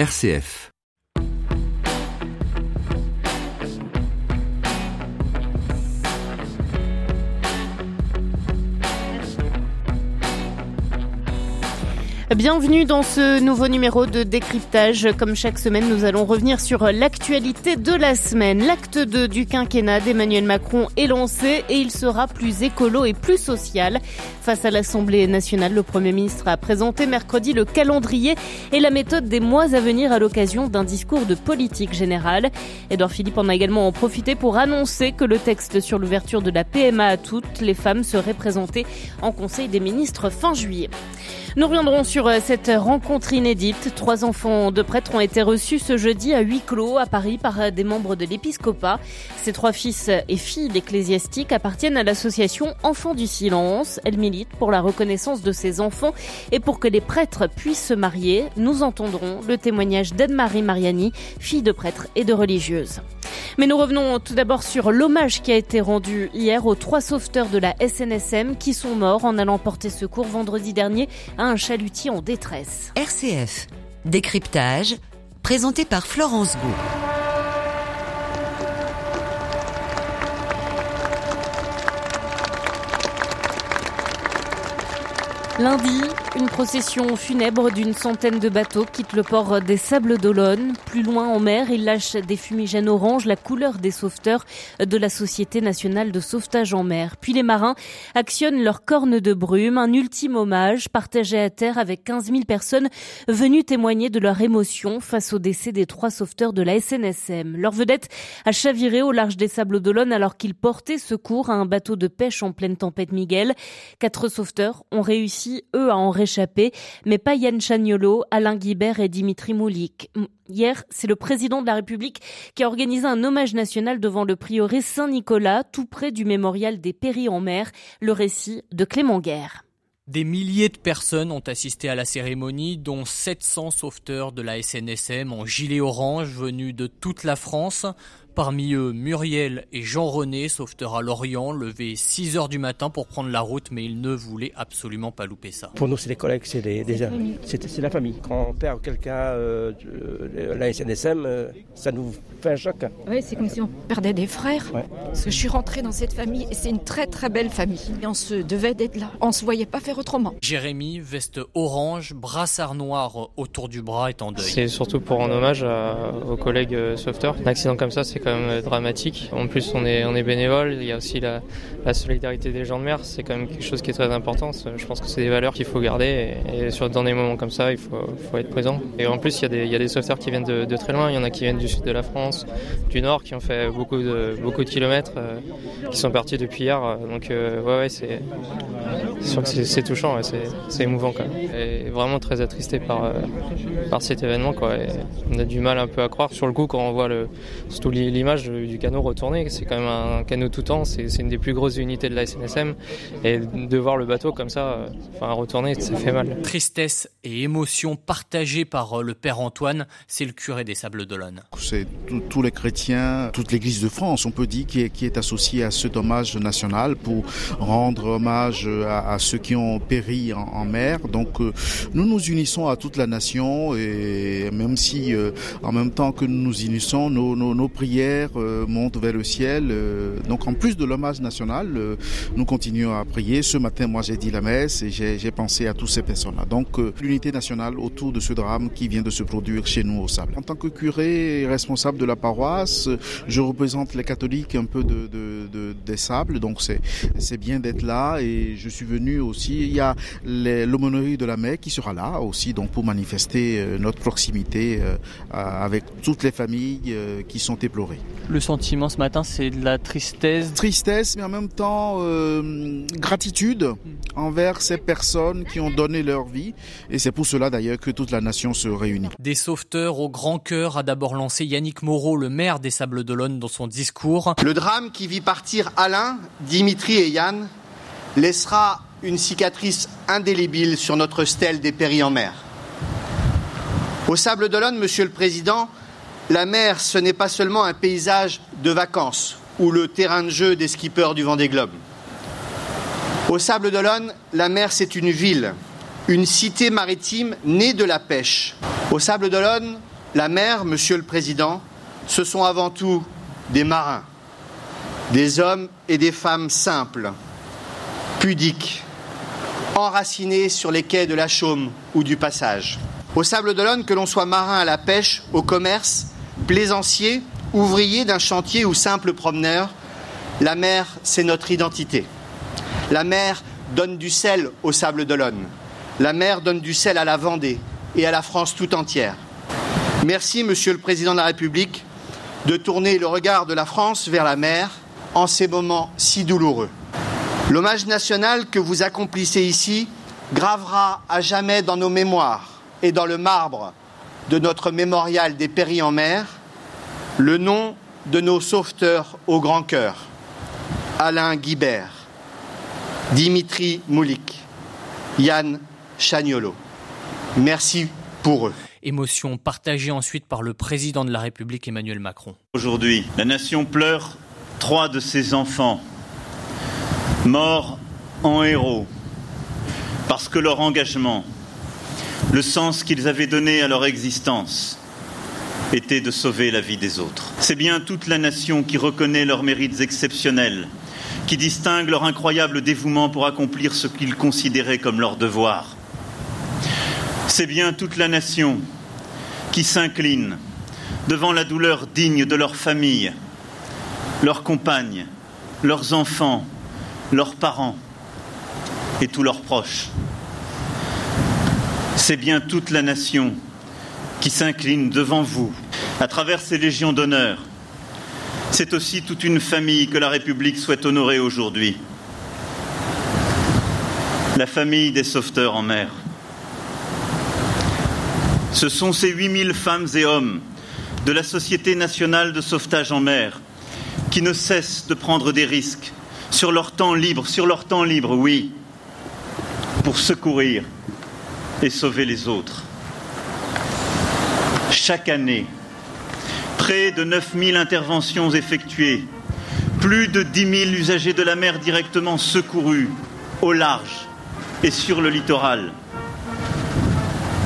RCF. Bienvenue dans ce nouveau numéro de décryptage. Comme chaque semaine, nous allons revenir sur l'actualité de la semaine. L'acte 2 du quinquennat d'Emmanuel Macron est lancé et il sera plus écolo et plus social. Face à l'Assemblée nationale, le Premier ministre a présenté mercredi le calendrier et la méthode des mois à venir à l'occasion d'un discours de politique générale. Edouard Philippe en a également en profité pour annoncer que le texte sur l'ouverture de la PMA à toutes les femmes serait présenté en Conseil des ministres fin juillet. Nous reviendrons sur euh, cette rencontre inédite. Trois enfants de prêtres ont été reçus ce jeudi à huis clos à Paris par euh, des membres de l'épiscopat. Ces trois fils et filles d'ecclésiastiques appartiennent à l'association Enfants du Silence. Elle milite pour la reconnaissance de ces enfants et pour que les prêtres puissent se marier. Nous entendrons le témoignage d'Anne-Marie Mariani, fille de prêtre et de religieuse. Mais nous revenons tout d'abord sur l'hommage qui a été rendu hier aux trois sauveteurs de la SNSM qui sont morts en allant porter secours vendredi dernier un chalutier en détresse. RCF, décryptage, présenté par Florence Gou. Lundi, une procession funèbre d'une centaine de bateaux quitte le port des Sables d'Olonne. Plus loin en mer, ils lâchent des fumigènes orange, la couleur des sauveteurs de la Société nationale de sauvetage en mer. Puis les marins actionnent leurs cornes de brume, un ultime hommage partagé à terre avec 15 000 personnes venues témoigner de leur émotion face au décès des trois sauveteurs de la SNSM. Leur vedette a chaviré au large des Sables d'Olonne alors qu'ils portaient secours à un bateau de pêche en pleine tempête Miguel. Quatre sauveteurs ont réussi eux, à en réchapper, mais pas Yann Chagnolo, Alain Guibert et Dimitri Moulik. Hier, c'est le président de la République qui a organisé un hommage national devant le prieuré Saint-Nicolas, tout près du mémorial des péris en mer, le récit de Clément Guerre. Des milliers de personnes ont assisté à la cérémonie, dont 700 sauveteurs de la SNSM en gilet orange venus de toute la France. Parmi eux, Muriel et Jean-René, sauveteurs à Lorient, levés 6 heures du matin pour prendre la route, mais ils ne voulaient absolument pas louper ça. Pour nous, c'est des collègues, c'est des, amis, c'est la famille. Quand on perd quelqu'un, euh, la SNSM, euh, ça nous fait un choc. Oui, c'est comme si on perdait des frères. Parce que je suis rentrée dans cette famille et c'est une très très belle famille. Et on se devait d'être là. On se voyait pas faire autrement. Jérémy, veste orange, brassard noir autour du bras est en deuil. C'est surtout pour un hommage aux collègues sauveteurs. Un accident comme ça, c'est quand même euh, dramatique. En plus, on est, on est bénévole. Il y a aussi la, solidarité des gens de mer. C'est quand même quelque chose qui est très important. Je pense que c'est des valeurs qu'il faut garder. Et, sur, dans des moments comme ça, il faut, faut, être présent. Et en plus, il y a des, il y a des sauveteurs qui viennent de, très loin. Il y en a qui viennent du sud de la France, du nord, qui ont fait beaucoup de, beaucoup de kilomètres, euh, qui sont partis depuis hier. Donc, euh, ouais, ouais c'est c'est touchant. c'est émouvant quand même. Et vraiment très attristé par, par cet événement. On a du mal un peu à croire. Sur le coup, quand on voit le, surtout l'image du canot retourné. C'est quand même un canot tout temps, c'est une des plus grosses unités de la SNSM. Et de voir le bateau comme ça, euh, enfin retourner, ça fait mal. Tristesse et émotion partagées par euh, le Père Antoine, c'est le curé des Sables d'Olonne. C'est tous les chrétiens, toute l'Église de France, on peut dire, qui est, qui est associée à ce dommage national pour rendre hommage à, ceux qui ont péri en, mer. Donc euh, nous nous unissons à toute la nation et même si en même temps que nous nous unissons, nos, nos, nos prières euh, monte vers le ciel. Euh, donc en plus de l'hommage national, euh, nous continuons à prier. Ce matin, moi j'ai dit la messe et j'ai pensé à toutes ces personnes-là. Donc l'unité nationale autour de ce drame qui vient de se produire chez nous au Sable. En tant que curé responsable de la paroisse, je représente les catholiques un peu de, des Sables. Donc c'est bien d'être là et je suis venu aussi. Il y a l'aumônerie de la mer qui sera là aussi donc pour manifester notre proximité avec toutes les familles qui sont éplorées. Le sentiment ce matin, c'est de la tristesse. Tristesse, mais en même temps euh, gratitude envers ces personnes qui ont donné leur vie. Et c'est pour cela d'ailleurs que toute la nation se réunit. Des sauveteurs au grand cœur a d'abord lancé Yannick Moreau, le maire des Sables d'Olonne, dans son discours. Le drame qui vit partir Alain, Dimitri et Yann laissera une cicatrice indélébile sur notre stèle des péris en mer. Au Sable d'Olonne, Monsieur le Président, la mer, ce n'est pas seulement un paysage de vacances ou le terrain de jeu des skippers du Vendée Globe. Au Sable d'Olonne, la mer, c'est une ville, une cité maritime née de la pêche. Au Sable d'Olonne, La mer, Monsieur le Président, ce sont avant tout des marins, des hommes et des femmes simples, pudiques, enracinés sur les quais de la Chaume ou du Passage. Au Sable d'Olonne, que l'on soit marin à la pêche, au commerce, plaisancier, ouvrier d'un chantier ou simple promeneur, la mer, c'est notre identité. La mer donne du sel au Sable d'Olonne. La mer donne du sel à la Vendée et à la France tout entière. Merci, Monsieur le Président de la République, de tourner le regard de la France vers la mer en ces moments si douloureux. L'hommage national que vous accomplissez ici gravera à jamais dans nos mémoires et dans le marbre de notre mémorial des péris en mer le nom de nos sauveteurs au grand cœur. Alain Guibert, Dimitri Moulik, Yann Chagnolo. Merci pour eux. Émotion partagée ensuite par le président de la République Emmanuel Macron. Aujourd'hui, la nation pleure trois de ses enfants, morts en héros, parce que leur engagement, le sens qu'ils avaient donné à leur existence, était de sauver la vie des autres. C'est bien toute la nation qui reconnaît leurs mérites exceptionnels, qui distingue leur incroyable dévouement pour accomplir ce qu'ils considéraient comme leur devoir. C'est bien toute la nation qui s'incline devant la douleur digne de leur famille, leurs compagnes, leurs enfants, leurs parents et tous leurs proches. C'est bien toute la nation qui s'incline devant vous à travers ces légions d'honneur. C'est aussi toute une famille que la République souhaite honorer aujourd'hui. La famille des sauveteurs en mer. Ce sont ces 8000 femmes et hommes de la Société nationale de sauvetage en mer qui ne cessent de prendre des risques sur leur temps libre, sur leur temps libre, oui, pour secourir et sauver les autres. Chaque année, près de 9000 interventions effectuées, plus de 10 000 usagers de la mer directement secourus au large et sur le littoral.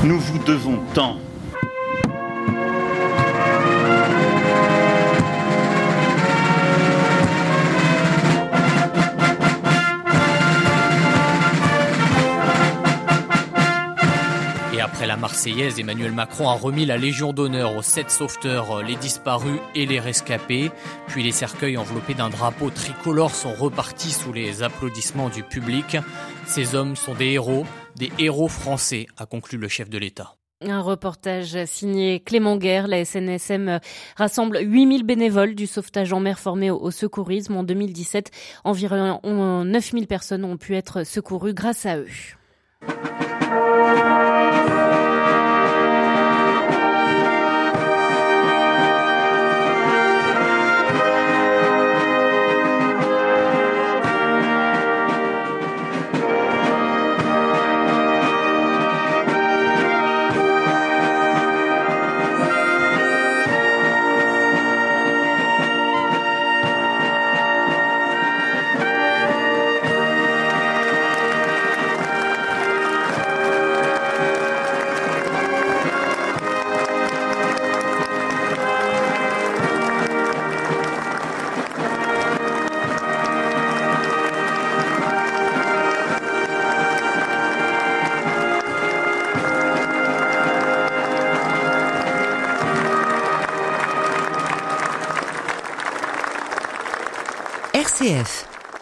Nous vous devons tant. Marseillaise, Emmanuel Macron a remis la Légion d'honneur aux sept sauveteurs, les disparus et les rescapés. Puis les cercueils enveloppés d'un drapeau tricolore sont repartis sous les applaudissements du public. Ces hommes sont des héros, des héros français, a conclu le chef de l'État. Un reportage signé Clément Guerre. La SNSM rassemble 8000 bénévoles du sauvetage en mer formés au secourisme. En 2017, environ 9000 personnes ont pu être secourues grâce à eux.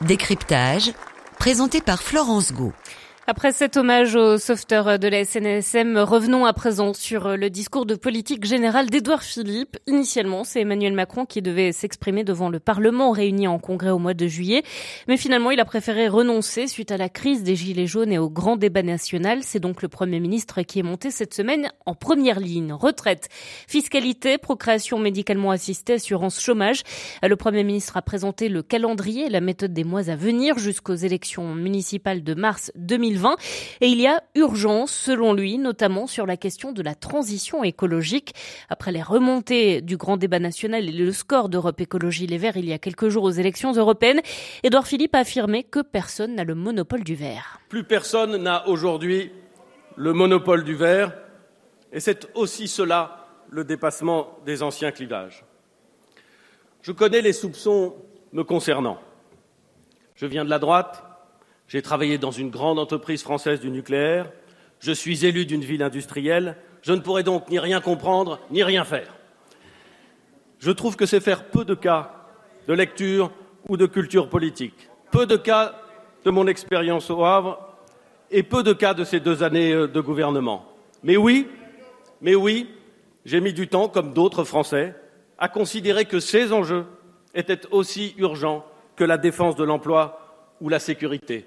Décryptage. Présenté par Florence Gau. Après cet hommage aux sauveteurs de la SNSM, revenons à présent sur le discours de politique générale d'Édouard Philippe. Initialement, c'est Emmanuel Macron qui devait s'exprimer devant le Parlement réuni en congrès au mois de juillet. Mais finalement, il a préféré renoncer suite à la crise des Gilets jaunes et au grand débat national. C'est donc le Premier ministre qui est monté cette semaine en première ligne. Retraite, fiscalité, procréation médicalement assistée, assurance chômage. Le Premier ministre a présenté le calendrier la méthode des mois à venir jusqu'aux élections municipales de mars 2020. Et il y a urgence, selon lui, notamment sur la question de la transition écologique. Après les remontées du grand débat national et le score d'Europe Écologie Les Verts il y a quelques jours aux élections européennes, Édouard Philippe a affirmé que personne n'a le monopole du vert. Plus personne n'a aujourd'hui le monopole du vert. Et c'est aussi cela le dépassement des anciens clivages. Je connais les soupçons me concernant. Je viens de la droite, j'ai travaillé dans une grande entreprise française du nucléaire, je suis élu d'une ville industrielle, je ne pourrais donc ni rien comprendre ni rien faire. Je trouve que c'est faire peu de cas de lecture ou de culture politique, peu de cas de mon expérience au Havre et peu de cas de ces deux années euh, de gouvernement. Mais oui, mais oui, j'ai mis du temps, comme d'autres Français, à considérer que ces enjeux étaient aussi urgents que la défense de l'emploi ou la sécurité.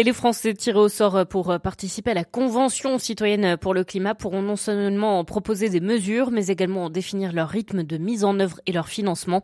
Et les Français tirés au sort pour participer à la Convention citoyenne pour le climat pourront non seulement proposer des mesures, mais également définir leur rythme de mise en œuvre et leur financement.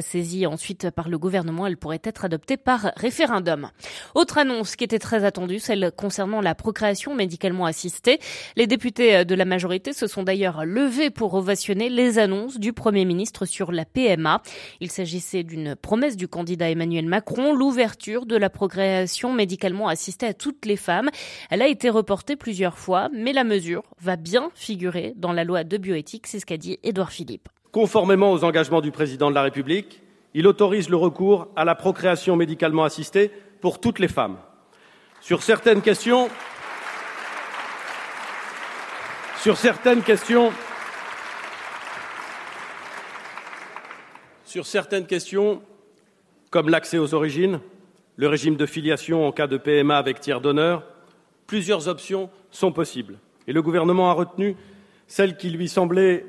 Saisie ensuite par le gouvernement, elle pourrait être adoptée par référendum. Autre annonce qui était très attendue, celle concernant la procréation médicalement assistée. Les députés de la majorité se sont d'ailleurs levés pour ovationner les annonces du Premier ministre sur la PMA. Il s'agissait d'une promesse du candidat Emmanuel Macron, l'ouverture de la procréation médicalement assister à toutes les femmes. Elle a été reportée plusieurs fois, mais la mesure va bien figurer dans la loi de bioéthique, c'est ce qu'a dit Édouard Philippe. Conformément aux engagements du président de la République, il autorise le recours à la procréation médicalement assistée pour toutes les femmes. Sur certaines questions, sur certaines questions, sur certaines questions, comme l'accès aux origines, le régime de filiation en cas de PMA avec tiers d'honneur, plusieurs options sont possibles. Et le gouvernement a retenu celle qui lui semblait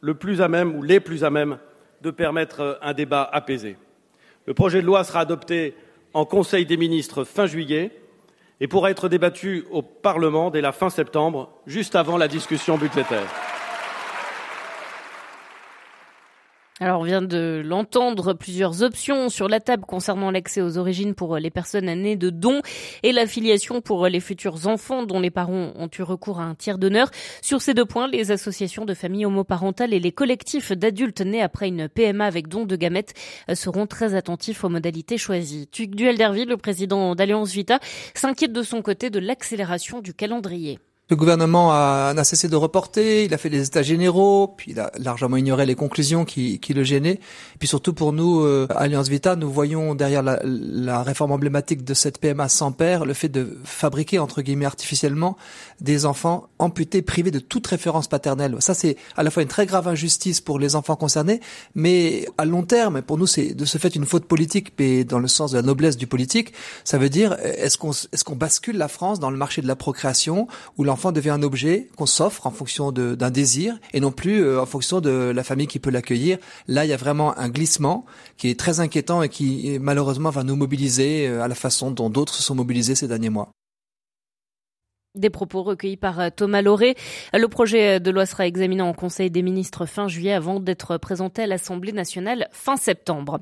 le plus à même ou les plus à même de permettre un débat apaisé. Le projet de loi sera adopté en Conseil des ministres fin juillet et pourra être débattu au Parlement dès la fin septembre, juste avant la discussion budgétaire. Alors on vient de l'entendre, plusieurs options sur la table concernant l'accès aux origines pour les personnes nées de dons et l'affiliation pour les futurs enfants dont les parents ont eu recours à un tiers d'honneur. Sur ces deux points, les associations de familles homoparentales et les collectifs d'adultes nés après une PMA avec don de gamètes seront très attentifs aux modalités choisies. Tuc Duel-Derville, le président d'Alliance Vita, s'inquiète de son côté de l'accélération du calendrier. Le gouvernement a, n'a cessé de reporter, il a fait des états généraux, puis il a largement ignoré les conclusions qui, qui le gênaient. Et puis surtout pour nous, euh, Alliance Vita, nous voyons derrière la, la, réforme emblématique de cette PMA sans père le fait de fabriquer, entre guillemets, artificiellement des enfants amputés, privés de toute référence paternelle. Ça, c'est à la fois une très grave injustice pour les enfants concernés, mais à long terme, pour nous, c'est de ce fait une faute politique, mais dans le sens de la noblesse du politique. Ça veut dire, est-ce qu'on est-ce qu'on bascule la France dans le marché de la procréation, où devient un objet qu'on s'offre en fonction d'un désir et non plus euh, en fonction de la famille qui peut l'accueillir. Là, il y a vraiment un glissement qui est très inquiétant et qui malheureusement va nous mobiliser euh, à la façon dont d'autres se sont mobilisés ces derniers mois. Des propos recueillis par euh, Thomas Lauré. Le projet de loi sera examiné en Conseil des ministres fin juillet avant d'être présenté à l'Assemblée nationale fin septembre.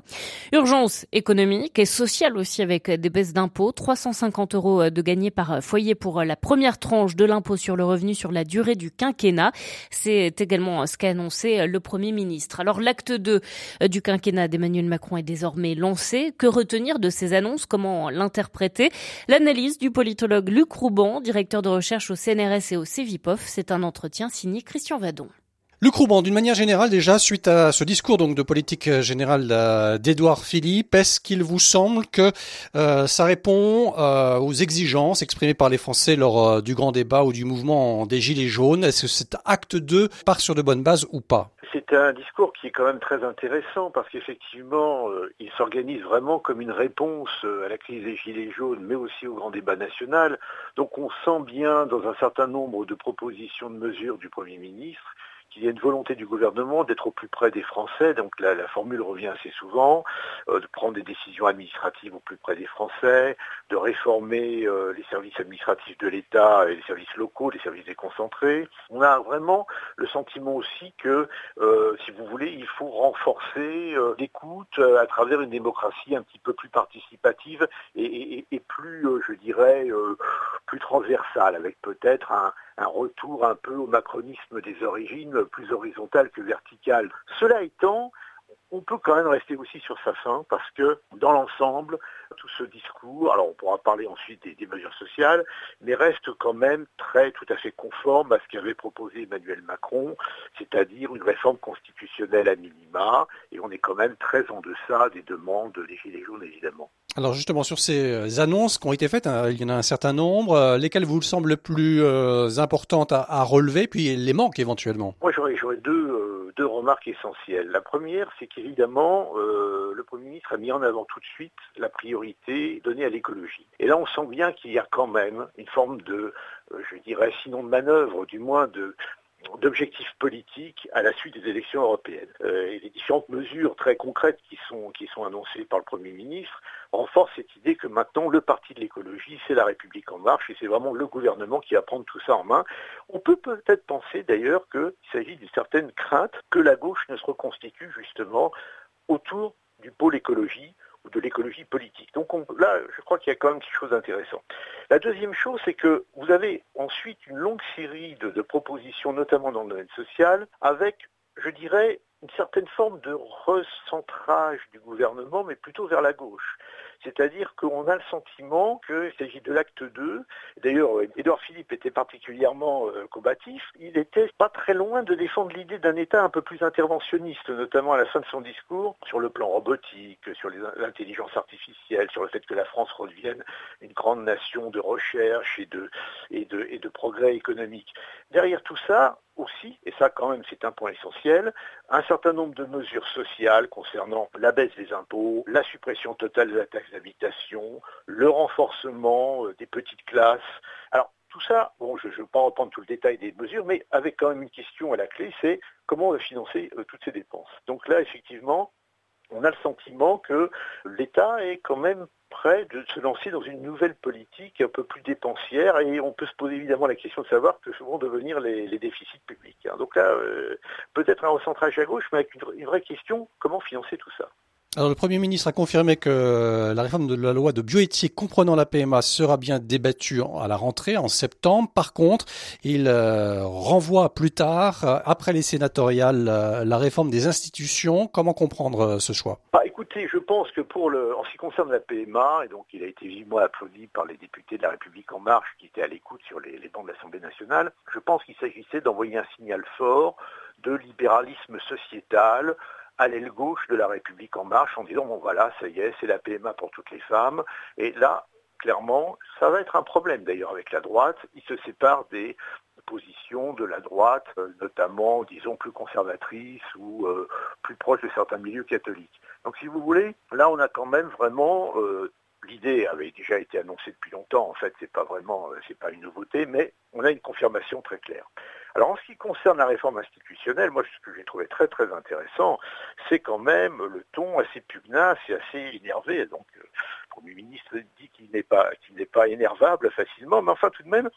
Urgence économique et sociale aussi avec des baisses d'impôts. 350 euros de gagnés par foyer pour la première tranche de l'impôt sur le revenu sur la durée du quinquennat. C'est également ce qu'a annoncé le Premier ministre. Alors l'acte 2 du quinquennat d'Emmanuel Macron est désormais lancé. Que retenir de ces annonces? Comment l'interpréter? L'analyse du politologue Luc Rouban, directeur de de recherche au CNRS et au CEVIPOF. C'est un entretien signé Christian Vadon. Luc Rouban, d'une manière générale déjà, suite à ce discours donc de politique générale euh, d'Edouard Philippe, est-ce qu'il vous semble que euh, ça répond euh, aux exigences exprimées par les Français lors du grand débat ou du mouvement des Gilets jaunes? Est-ce que cet acte 2 part sur de bonnes bases ou pas? C'est un discours qui est quand même très intéressant parce qu'effectivement, il s'organise vraiment comme une réponse à la crise des Gilets jaunes, mais aussi au grand débat national. Donc on sent bien dans un certain nombre de propositions de mesures du Premier ministre il y a une volonté du gouvernement d'être au plus près des Français, donc la, formule revient assez souvent, euh, de prendre des décisions administratives au plus près des Français, de réformer euh, les services administratifs de l'État et les services locaux, les services déconcentrés. On a vraiment le sentiment aussi que, euh, si vous voulez, il faut renforcer l'écoute à travers une démocratie un petit peu plus participative et plus, je dirais, plus transversale, avec peut-être un, un retour un peu au macronisme des origines, plus horizontal que vertical. Cela étant, on peut quand même rester aussi sur sa fin parce que dans l'ensemble, tout ce discours, alors on pourra parler ensuite des, mesures sociales, mais reste quand même très tout à fait conforme à ce qu'avait proposé Emmanuel Macron, c'est-à-dire une réforme constitutionnelle à minima, et on est quand même très en deçà des demandes des Gilets jaunes évidemment. Alors justement sur ces annonces qui ont été faites, hein, il y en a un certain nombre, euh, lesquelles vous semblent plus euh, importantes à, relever, puis les manques éventuellement? Moi j'aurais deux, euh, deux remarques essentielles. La première, c'est qu'évidemment, le Premier ministre a mis en avant tout de suite la priorité donnée à l'écologie. Et là on sent bien qu'il y a quand même une forme de, je dirais sinon de manœuvre, du moins de, d'objectifs politiques à la suite des élections européennes. Euh, et les différentes mesures très concrètes qui sont, qui sont annoncées par le Premier ministre renforcent cette idée que maintenant le parti de l'écologie, c'est la République en marche et c'est vraiment le gouvernement qui va prendre tout ça en main. On peut peut-être penser d'ailleurs qu'il s'agit d'une certaine crainte que la gauche ne se reconstitue justement autour du pôle écologie de l'écologie politique. Donc là, je crois qu'il y a quand même quelque chose d'intéressant. La deuxième chose, c'est que vous avez ensuite une longue série de, propositions, notamment dans le domaine social, avec, je dirais, une certaine forme de recentrage du gouvernement, mais plutôt vers la gauche. C'est-à-dire qu'on a le sentiment qu'il s'agit de l'acte 2. D'ailleurs, Édouard Philippe était particulièrement euh, combatif. Il n'était pas très loin de défendre l'idée d'un État un peu plus interventionniste, notamment à la fin de son discours, sur le plan robotique, sur l'intelligence artificielle, sur le fait que la France redevienne une grande nation de recherche et de, progrès économique. Derrière tout ça, aussi, et ça quand même c'est un point essentiel, un certain nombre de mesures sociales concernant la baisse des impôts, la suppression totale de la taxe d'habitation, le renforcement euh, des petites classes. Alors tout ça, bon, je ne veux pas reprendre tout le détail des mesures, mais avec quand même une question à la clé, c'est comment on va financer euh, toutes ces dépenses. Donc là, effectivement, on a le sentiment que l'État est quand même prêt de se lancer dans une nouvelle politique un peu plus dépensière et on peut se poser évidemment la question de savoir que vont devenir les, déficits publics. Hein. Donc là, euh, peut-être un recentrage à gauche, mais avec une vraie question, comment financer tout ça? Alors le Premier ministre a confirmé que la réforme de la loi de bioéthique comprenant la PMA sera bien débattue à la rentrée en septembre. Par contre, il euh, renvoie plus tard, euh, après les sénatoriales, euh, la réforme des institutions. Comment comprendre ce choix? Bah, Écoutez, je pense que pour le, en ce qui concerne la PMA, et donc il a été vivement applaudi par les députés de la République en marche qui étaient à l'écoute sur les bancs de l'Assemblée nationale, je pense qu'il s'agissait d'envoyer un signal fort de libéralisme sociétal, à l'aile gauche de la République en marche en disant bon voilà, ça y est, c'est la PMA pour toutes les femmes. Et là, clairement, ça va être un problème d'ailleurs avec la droite. Il se sépare des positions de la droite, euh, notamment, disons, plus conservatrices ou euh, plus proches de certains milieux catholiques. Donc si vous voulez, là on a quand même vraiment euh, l'idée avait déjà été annoncée depuis longtemps, en fait c'est pas vraiment pas une nouveauté, mais on a une confirmation très claire. Alors en ce qui concerne la réforme institutionnelle, moi ce que j'ai trouvé très très intéressant, c'est quand même le ton assez pugnace et assez énervé. Donc euh, le Premier ministre dit qu'il n'est pas pas énervable facilement, mais enfin tout de même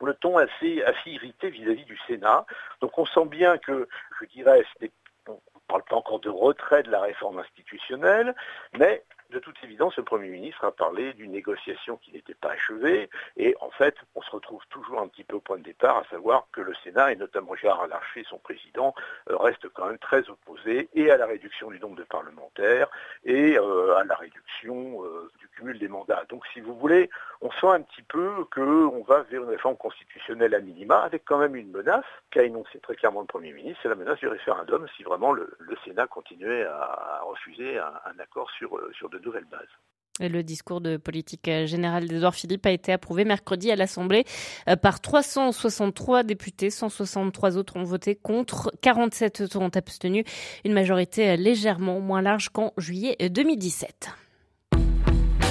le ton assez assez irrité vis-à-vis du Sénat. Donc on sent bien que, je dirais, on ne parle pas encore de retrait de la réforme institutionnelle, mais de toute évidence, le Premier ministre a parlé d'une négociation qui n'était pas achevée, et en fait, on se retrouve toujours un petit peu au point de départ, à savoir que le Sénat, et notamment Gérard Larcher, son président, euh, reste quand même très opposé et à la réduction du nombre de parlementaires, et euh, à la réduction euh, du cumul des mandats. Donc, si vous voulez, on sent un petit peu qu'on va vers une réforme constitutionnelle à minima, avec quand même une menace qu'a énoncé très clairement le Premier ministre, c'est la menace du référendum si vraiment le, Sénat continuait à, refuser un, accord sur, sur nouvelles bases. Le discours de politique générale d'Edouard Philippe a été approuvé mercredi à l'Assemblée euh, par 363 députés. 163 autres ont voté contre. 47 ont abstenu. Une majorité légèrement moins large qu'en juillet 2017.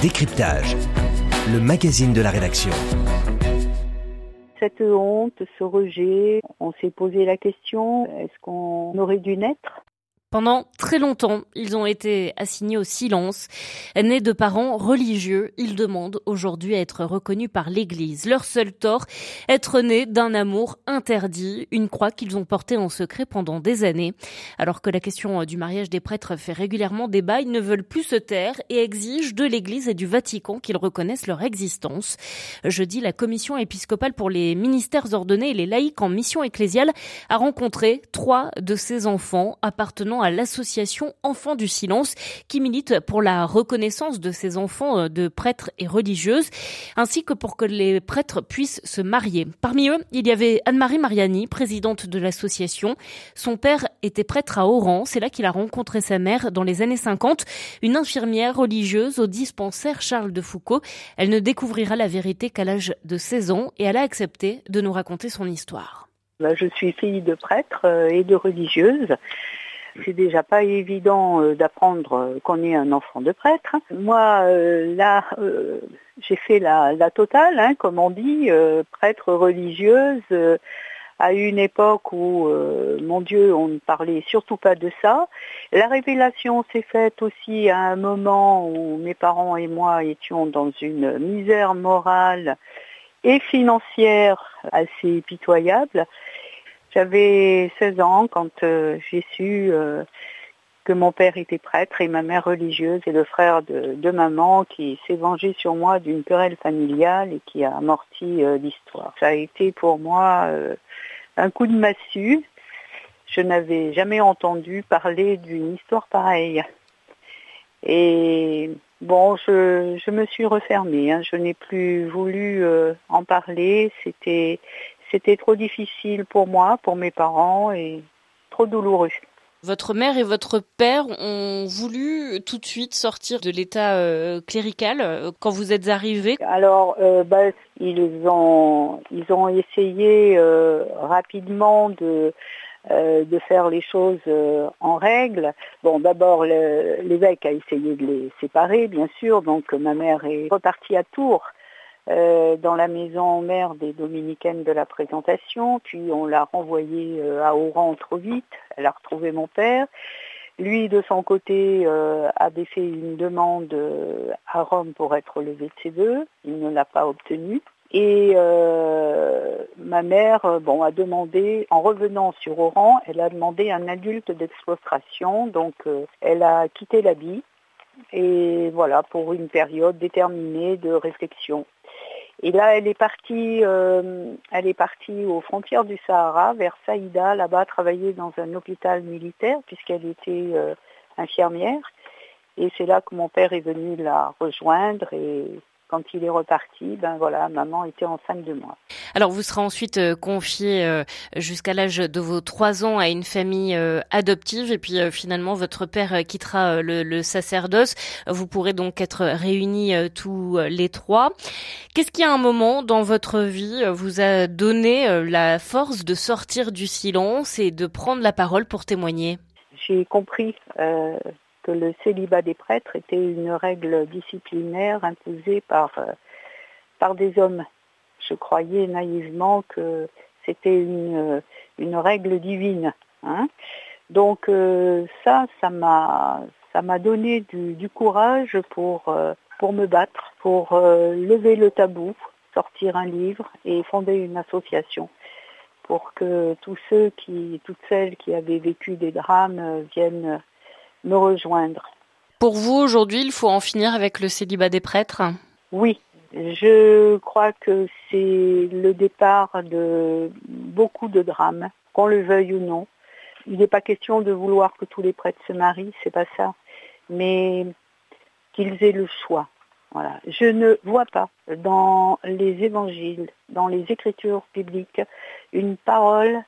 Décryptage. Le magazine de la rédaction. Cette honte, ce rejet, on s'est posé la question, est-ce qu'on aurait dû naître? Pendant très longtemps, ils ont été assignés au silence. Nés de parents religieux, ils demandent aujourd'hui à être reconnus par l'Église. Leur seul tort, être nés d'un amour interdit, une croix qu'ils ont portée en secret pendant des années. Alors que la question du mariage des prêtres fait régulièrement débat, ils ne veulent plus se taire et exigent de l'Église et du Vatican qu'ils reconnaissent leur existence. Jeudi, la commission épiscopale pour les ministères ordonnés et les laïcs en mission ecclésiale a rencontré trois de ces enfants appartenant à l'association Enfants du Silence, qui milite pour la reconnaissance de ces enfants euh, de prêtres et religieuses, ainsi que pour que les prêtres puissent se marier. Parmi eux, il y avait Anne-Marie Mariani, présidente de l'association. Son père était prêtre à Oran, c'est là qu'il a rencontré sa mère dans les années 50, une infirmière religieuse au dispensaire Charles de Foucault. Elle ne découvrira la vérité qu'à l'âge de 16 ans et elle a accepté de nous raconter son histoire. Bah, je suis fille de prêtre euh, et de religieuse. C'est déjà pas évident euh, d'apprendre euh, qu'on est un enfant de prêtre. Moi, là, j'ai fait la, totale, hein, comme on dit, prêtre religieuse, à une époque où, mon Dieu, on ne parlait surtout pas de ça. La révélation s'est faite aussi à un moment où mes parents et moi étions dans une misère morale et financière assez pitoyable. J'avais 16 ans quand euh, j'ai su euh, que mon père était prêtre et ma mère religieuse et le frère de, maman qui s'est vengé sur moi d'une querelle familiale et qui a amorti euh, l'histoire. Ça a été pour moi un coup de massue. Je n'avais jamais entendu parler d'une histoire pareille. Et bon, je, me suis refermée. Hein. Je n'ai plus voulu en parler. C'était c'était trop difficile pour moi, pour mes parents et trop douloureux. Votre mère et votre père ont voulu tout de suite sortir de l'état euh, clérical euh, quand vous êtes arrivé Alors, euh, bah, ils, ont, ils ont essayé rapidement de, de faire les choses en règle. Bon, d'abord, l'évêque a essayé de les séparer, bien sûr, donc ma mère est repartie à Tours euh, dans la maison mère des dominicaines de la présentation, puis on l'a renvoyée euh, à Oran trop vite, elle a retrouvé mon père. Lui, de son côté, euh, avait fait une demande à Rome pour être levé de ses vœux, il ne l'a pas obtenu. Et ma mère bon, a demandé, en revenant sur Oran, elle a demandé un adulte d'exploitation, donc elle a quitté l'habit, et voilà, pour une période déterminée de réflexion. Et là, elle est partie, euh, elle est partie aux frontières du Sahara, vers Saïda, là-bas, travailler dans un hôpital militaire, puisqu'elle était euh, infirmière. Et c'est là que mon père est venu la rejoindre et quand il est reparti, ben voilà, maman était enceinte de moi. Alors vous serez ensuite euh, confié euh, jusqu'à l'âge de vos trois ans à une famille euh, adoptive et puis finalement votre père quittera le, sacerdoce. Vous pourrez donc être réunis tous les trois. Qu'est-ce qui à un moment dans votre vie vous a donné la force de sortir du silence et de prendre la parole pour témoigner? J'ai compris que le célibat des prêtres était une règle disciplinaire imposée par, euh, par des hommes. Je croyais naïvement que c'était une, une, règle divine. Hein. Donc euh, ça, ça m'a ça m'a donné du, courage pour, euh, pour me battre, pour lever le tabou, sortir un livre et fonder une association pour que tous ceux qui, toutes celles qui avaient vécu des drames viennent me rejoindre. Pour vous, aujourd'hui, il faut en finir avec le célibat des prêtres? Oui, je crois que c'est le départ de beaucoup de drames, qu'on le veuille ou non. Il n'est pas question de vouloir que tous les prêtres se marient, c'est pas ça, mais qu'ils aient le choix. Voilà. Je ne vois pas dans les évangiles, dans les écritures bibliques, une parole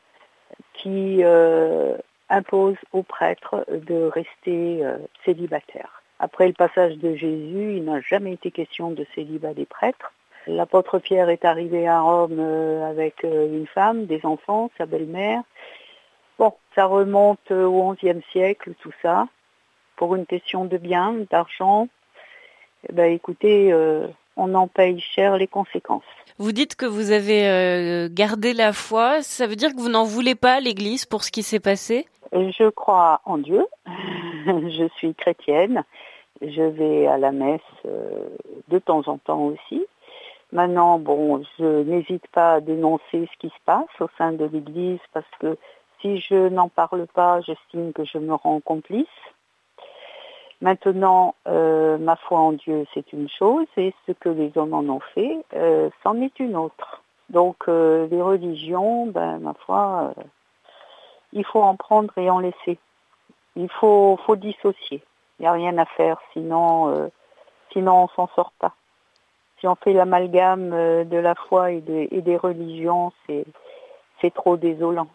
qui euh, impose aux prêtres de rester euh, célibataires. Après le passage de Jésus, il n'a jamais été question de célibat des prêtres. L'apôtre Pierre est arrivé à Rome euh, avec euh, une femme, des enfants, sa belle-mère. Bon, ça remonte au XIe siècle, tout ça, pour une question de bien, d'argent. Eh ben, écoutez, on en paye cher les conséquences. Vous dites que vous avez gardé la foi, ça veut dire que vous n'en voulez pas l'Église pour ce qui s'est passé? Je crois en Dieu. je suis chrétienne. Je vais à la messe euh, de temps en temps aussi. Maintenant, bon, je n'hésite pas à dénoncer ce qui se passe au sein de l'Église parce que si je n'en parle pas, j'estime que je me rends complice. Maintenant, euh, ma foi en Dieu, c'est une chose, et ce que les hommes en ont fait, euh, c'en est une autre. Donc, les religions, ben, ma foi, il faut en prendre et en laisser. Il faut, dissocier. Il n'y a rien à faire, sinon, euh, sinon on s'en sort pas. Si on fait l'amalgame euh, de la foi et des religions, c'est trop désolant.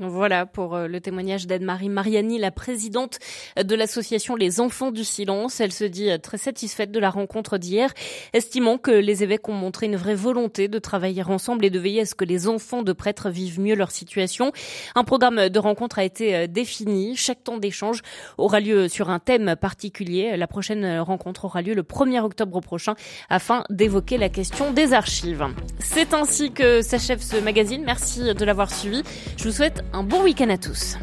Voilà pour euh, le témoignage d'Anne-Marie Mariani, la présidente de l'association Les Enfants du Silence. Elle se dit euh, très satisfaite de la rencontre d'hier, estimant que les évêques ont montré une vraie volonté de travailler ensemble et de veiller à ce que les enfants de prêtres vivent mieux leur situation. Un programme de rencontre a été euh, défini. Chaque temps d'échange aura lieu sur un thème particulier. La prochaine rencontre aura lieu le 1er octobre prochain afin d'évoquer la question des archives. C'est ainsi que s'achève ce magazine. Merci de l'avoir suivi. Je vous souhaite un bon week-end à tous.